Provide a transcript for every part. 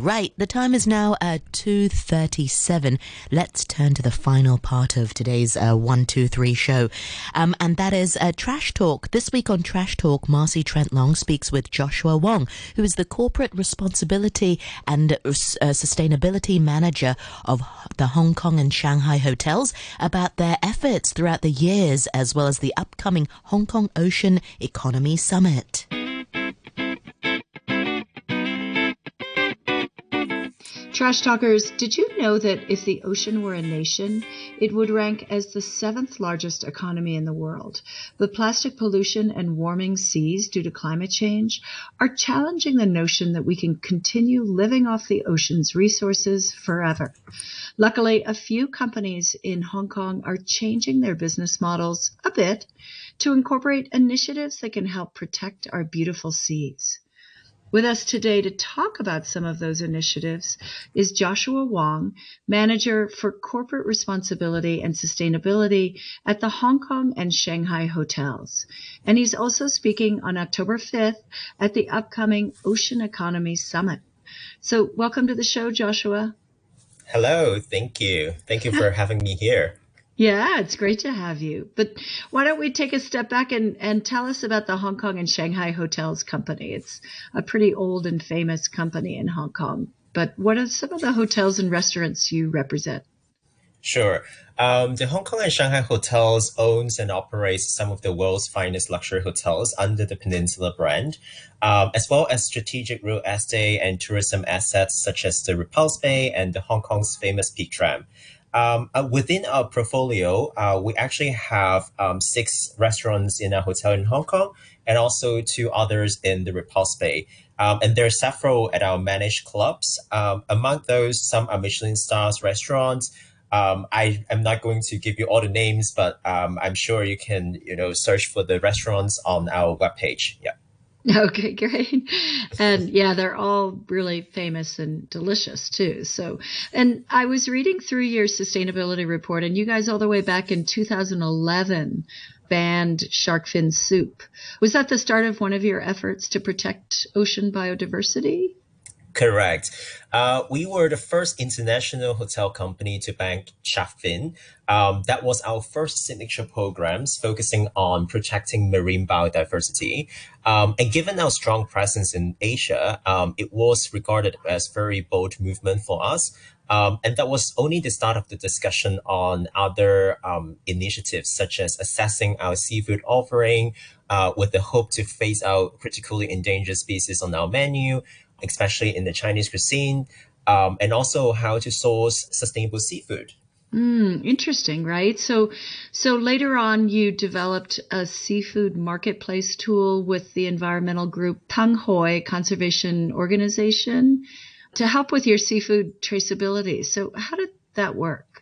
Right, the time is now at 2.37. Let's turn to the final part of today's uh, 123 show. Um, and that is uh, Trash Talk. This week on Trash Talk, Marcy Trent Long speaks with Joshua Wong, who is the Corporate Responsibility and uh, Sustainability Manager of the Hong Kong and Shanghai hotels about their efforts throughout the years as well as the upcoming Hong Kong Ocean Economy Summit. Trash Talkers, did you know that if the ocean were a nation, it would rank as the seventh largest economy in the world? But plastic pollution and warming seas due to climate change are challenging the notion that we can continue living off the ocean's resources forever. Luckily, a few companies in Hong Kong are changing their business models a bit to incorporate initiatives that can help protect our beautiful seas. With us today to talk about some of those initiatives is Joshua Wong, Manager for Corporate Responsibility and Sustainability at the Hong Kong and Shanghai hotels. And he's also speaking on October 5th at the upcoming Ocean Economy Summit. So, welcome to the show, Joshua. Hello, thank you. Thank you for having me here. Yeah, it's great to have you. But why don't we take a step back and, and tell us about the Hong Kong and Shanghai Hotels Company? It's a pretty old and famous company in Hong Kong. But what are some of the hotels and restaurants you represent? Sure. Um, the Hong Kong and Shanghai Hotels owns and operates some of the world's finest luxury hotels under the Peninsula brand, um, as well as strategic real estate and tourism assets such as the Repulse Bay and the Hong Kong's famous Peak Tram. Um, uh, within our portfolio, uh, we actually have um, six restaurants in a hotel in Hong Kong and also two others in the Repulse Bay. Um, and there are several at our managed clubs. Um, among those, some are Michelin stars restaurants. Um, I am not going to give you all the names, but um, I'm sure you can, you know, search for the restaurants on our webpage. Yeah. Okay, great. And yeah, they're all really famous and delicious too. So, and I was reading through your sustainability report, and you guys all the way back in 2011 banned shark fin soup. Was that the start of one of your efforts to protect ocean biodiversity? Correct. Uh, we were the first international hotel company to bank shark fin. Um, that was our first signature programs focusing on protecting marine biodiversity. Um, and given our strong presence in Asia, um, it was regarded as very bold movement for us. Um, and that was only the start of the discussion on other um, initiatives, such as assessing our seafood offering uh, with the hope to phase out critically endangered species on our menu, especially in the Chinese cuisine, um, and also how to source sustainable seafood. Mm, interesting, right? So, so later on, you developed a seafood marketplace tool with the environmental group Tang Hoi Conservation Organization to help with your seafood traceability. So, how did that work?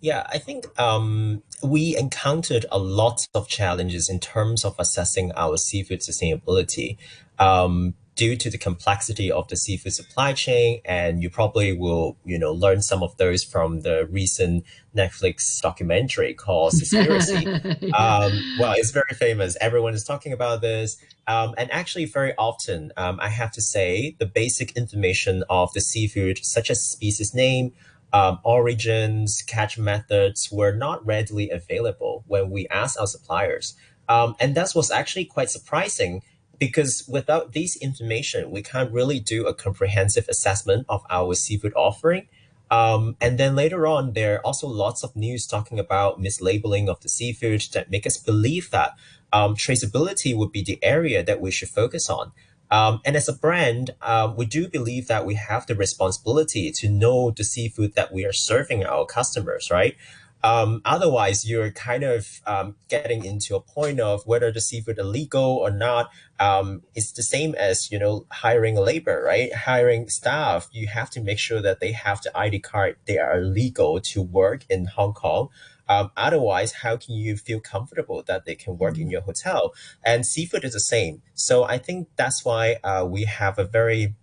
Yeah, I think um, we encountered a lot of challenges in terms of assessing our seafood sustainability. Um, due to the complexity of the seafood supply chain and you probably will you know learn some of those from the recent netflix documentary called Seaspiracy yeah. um, well it's very famous everyone is talking about this um, and actually very often um, i have to say the basic information of the seafood such as species name um, origins catch methods were not readily available when we asked our suppliers um, and that was actually quite surprising because without this information, we can't really do a comprehensive assessment of our seafood offering. Um, and then later on, there are also lots of news talking about mislabeling of the seafood that make us believe that um, traceability would be the area that we should focus on. Um, and as a brand, um, we do believe that we have the responsibility to know the seafood that we are serving our customers, right? Um, otherwise, you're kind of um, getting into a point of whether the seafood is legal or not. Um, it's the same as you know hiring labor, right? Hiring staff, you have to make sure that they have the ID card. They are legal to work in Hong Kong. Um, otherwise, how can you feel comfortable that they can work in mm-hmm. your hotel? And seafood is the same. So I think that's why uh, we have a very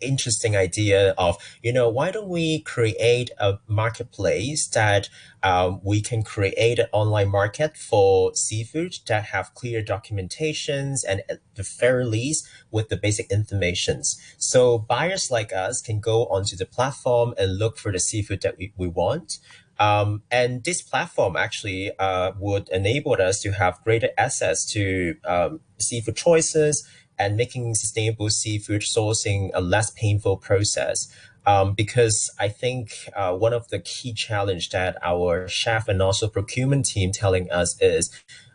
interesting idea of, you know, why don't we create a marketplace that um, we can create an online market for seafood that have clear documentations and at the very least with the basic informations. So buyers like us can go onto the platform and look for the seafood that we, we want. Um, and this platform actually uh, would enable us to have greater access to um, seafood choices and making sustainable seafood sourcing a less painful process. Um, because I think uh, one of the key challenge that our chef and also procurement team telling us is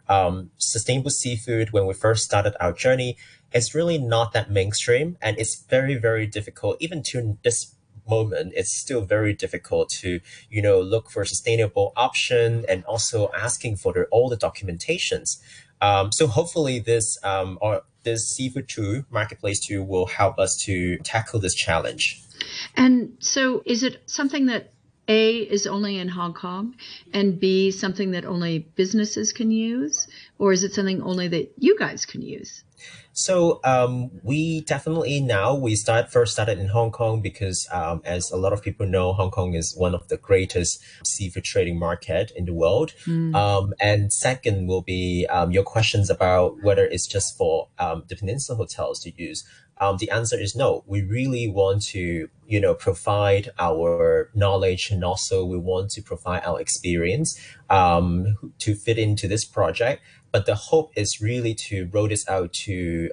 um, sustainable seafood when we first started our journey is really not that mainstream and it's very very difficult even to this moment it's still very difficult to you know look for sustainable option and also asking for all the documentations um, so hopefully this um, or this seafood two marketplace two will help us to tackle this challenge. And so, is it something that a is only in Hong Kong, and B something that only businesses can use, or is it something only that you guys can use? So um, we definitely now we start first started in Hong Kong because um, as a lot of people know, Hong Kong is one of the greatest seafood trading market in the world. Mm. Um, and second will be um, your questions about whether it's just for um, the Peninsula hotels to use. Um, the answer is no. We really want to, you know, provide our knowledge and also we want to provide our experience um, to fit into this project. But the hope is really to roll this out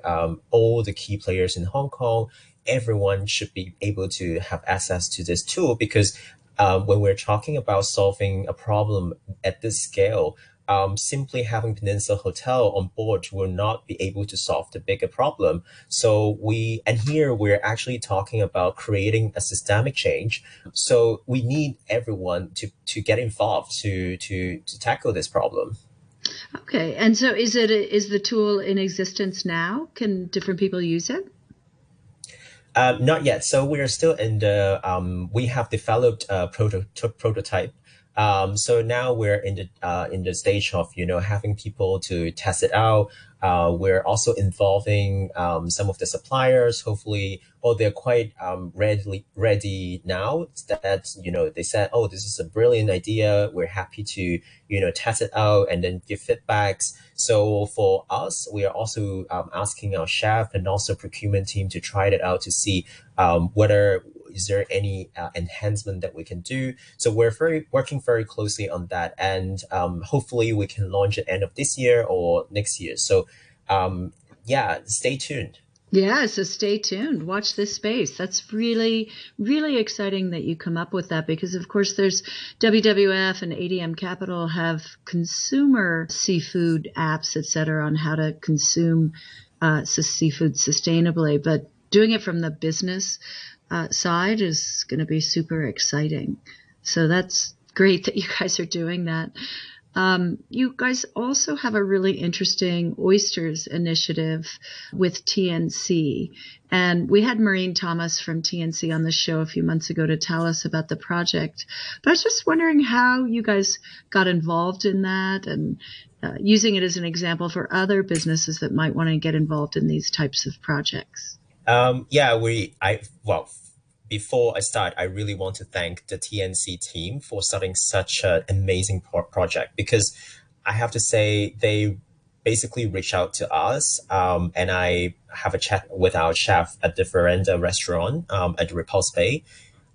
um, all the key players in Hong Kong. Everyone should be able to have access to this tool because uh, when we're talking about solving a problem at this scale, um, simply having Peninsula Hotel on board will not be able to solve the bigger problem. So we, and here we're actually talking about creating a systemic change. So we need everyone to, to get involved to, to, to tackle this problem. Okay, and so is it is the tool in existence now? Can different people use it? Uh, not yet. So we are still in the. Um, we have developed a proto- prototype um, so now we're in the uh, in the stage of you know having people to test it out. Uh, we're also involving um, some of the suppliers. Hopefully, oh, they're quite um, ready ready now. That you know they said, oh, this is a brilliant idea. We're happy to you know test it out and then give feedbacks. So for us, we are also um, asking our chef and also procurement team to try it out to see um, whether is there any uh, enhancement that we can do? So we're very working very closely on that, and um, hopefully we can launch at end of this year or next year. So um, yeah, stay tuned. Yeah, so stay tuned. Watch this space. That's really, really exciting that you come up with that because, of course, there's WWF and ADM Capital have consumer seafood apps, et cetera, on how to consume uh, seafood sustainably. But doing it from the business side is going to be super exciting. So that's great that you guys are doing that. Um, you guys also have a really interesting oysters initiative with TNC. And we had Maureen Thomas from TNC on the show a few months ago to tell us about the project. But I was just wondering how you guys got involved in that and uh, using it as an example for other businesses that might want to get involved in these types of projects. Um, yeah, we, I, well, before I start, I really want to thank the TNC team for starting such an amazing pro- project because I have to say they basically reached out to us um, and I have a chat with our chef at the Veranda restaurant um, at Repulse Bay.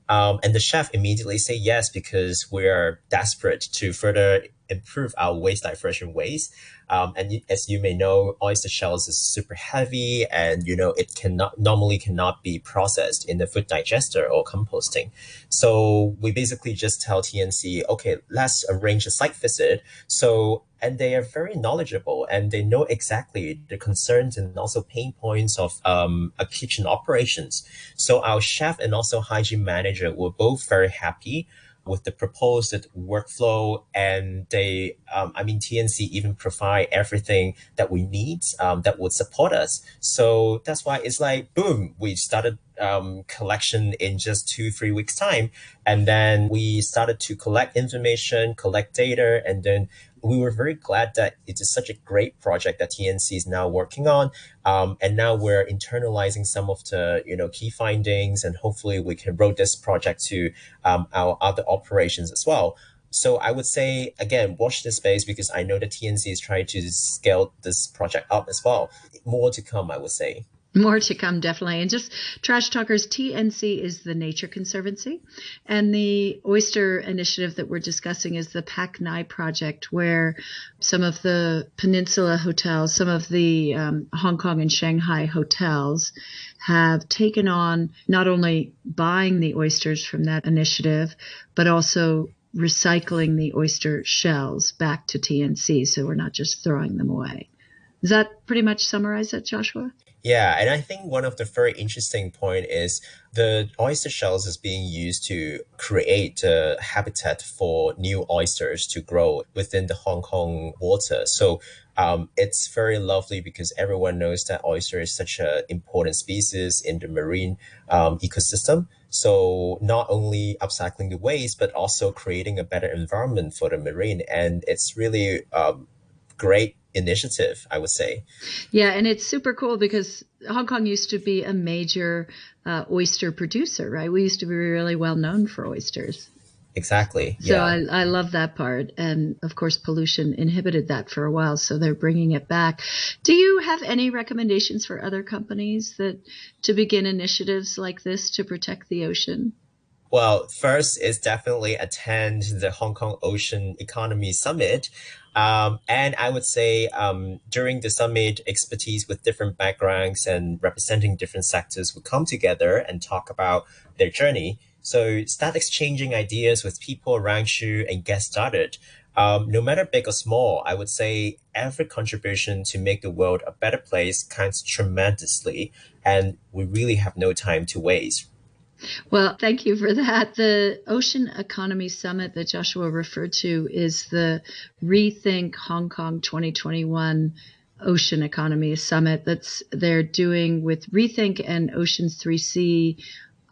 Um, and the chef immediately say yes because we're desperate to further improve our waste diversion ways. Um, and as you may know, oyster shells is super heavy, and you know it cannot normally cannot be processed in the food digester or composting. So we basically just tell TNC, okay, let's arrange a site visit. So and they are very knowledgeable and they know exactly the concerns and also pain points of um, a kitchen operations. So our chef and also hygiene manager were both very happy with the proposed workflow and they um, i mean tnc even provide everything that we need um, that would support us so that's why it's like boom we started um, collection in just two, three weeks' time. And then we started to collect information, collect data, and then we were very glad that it is such a great project that TNC is now working on. Um, and now we're internalizing some of the you know key findings, and hopefully we can roll this project to um, our other operations as well. So I would say again, watch this space because I know the TNC is trying to scale this project up as well. More to come, I would say. More to come, definitely. And just Trash Talkers, TNC is the Nature Conservancy. And the oyster initiative that we're discussing is the Pak Nai project, where some of the peninsula hotels, some of the um, Hong Kong and Shanghai hotels have taken on not only buying the oysters from that initiative, but also recycling the oyster shells back to TNC. So we're not just throwing them away. Does that pretty much summarize it, Joshua? Yeah, and I think one of the very interesting point is the oyster shells is being used to create a habitat for new oysters to grow within the Hong Kong water. So um, it's very lovely because everyone knows that oyster is such an important species in the marine um, ecosystem. So not only upcycling the waste, but also creating a better environment for the marine, and it's really um, great initiative, I would say. Yeah, and it's super cool because Hong Kong used to be a major uh, oyster producer, right? We used to be really well known for oysters. Exactly. So yeah. I, I love that part. And of course, pollution inhibited that for a while. So they're bringing it back. Do you have any recommendations for other companies that to begin initiatives like this to protect the ocean? Well, first is definitely attend the Hong Kong Ocean Economy Summit. Um, and I would say um, during the summit, expertise with different backgrounds and representing different sectors would come together and talk about their journey. So start exchanging ideas with people around you and get started. Um, no matter big or small, I would say every contribution to make the world a better place counts tremendously, and we really have no time to waste. Well, thank you for that. The Ocean Economy Summit that Joshua referred to is the Rethink Hong Kong 2021 Ocean Economy Summit that's they're doing with Rethink and Oceans 3C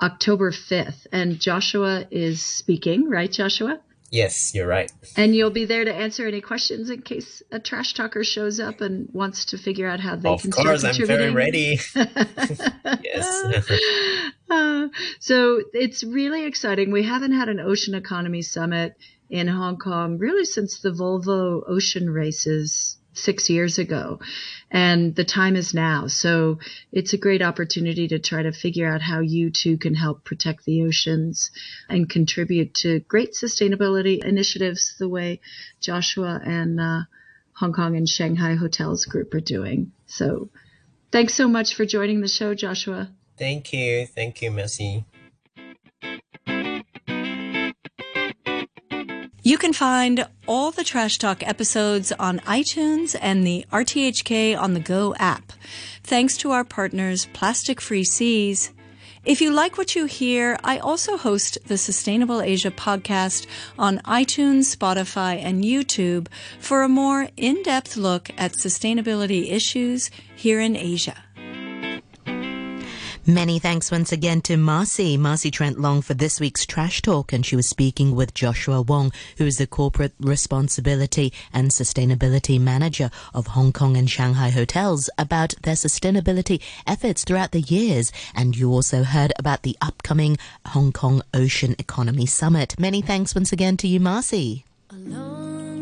October 5th. And Joshua is speaking, right, Joshua? Yes, you're right. And you'll be there to answer any questions in case a trash talker shows up and wants to figure out how they of can course, start contributing. I'm very ready. yes. uh, so it's really exciting. We haven't had an ocean economy summit in Hong Kong really since the Volvo ocean races six years ago. And the time is now. So it's a great opportunity to try to figure out how you too can help protect the oceans and contribute to great sustainability initiatives the way Joshua and uh, Hong Kong and Shanghai Hotels Group are doing. So thanks so much for joining the show, Joshua. Thank you. Thank you, Mercy. You can find all the Trash Talk episodes on iTunes and the RTHK on the Go app. Thanks to our partners, Plastic Free Seas. If you like what you hear, I also host the Sustainable Asia podcast on iTunes, Spotify, and YouTube for a more in-depth look at sustainability issues here in Asia. Many thanks once again to Marcy, Marcy Trent Long for this week's Trash Talk. And she was speaking with Joshua Wong, who is the Corporate Responsibility and Sustainability Manager of Hong Kong and Shanghai Hotels about their sustainability efforts throughout the years. And you also heard about the upcoming Hong Kong Ocean Economy Summit. Many thanks once again to you, Marcy.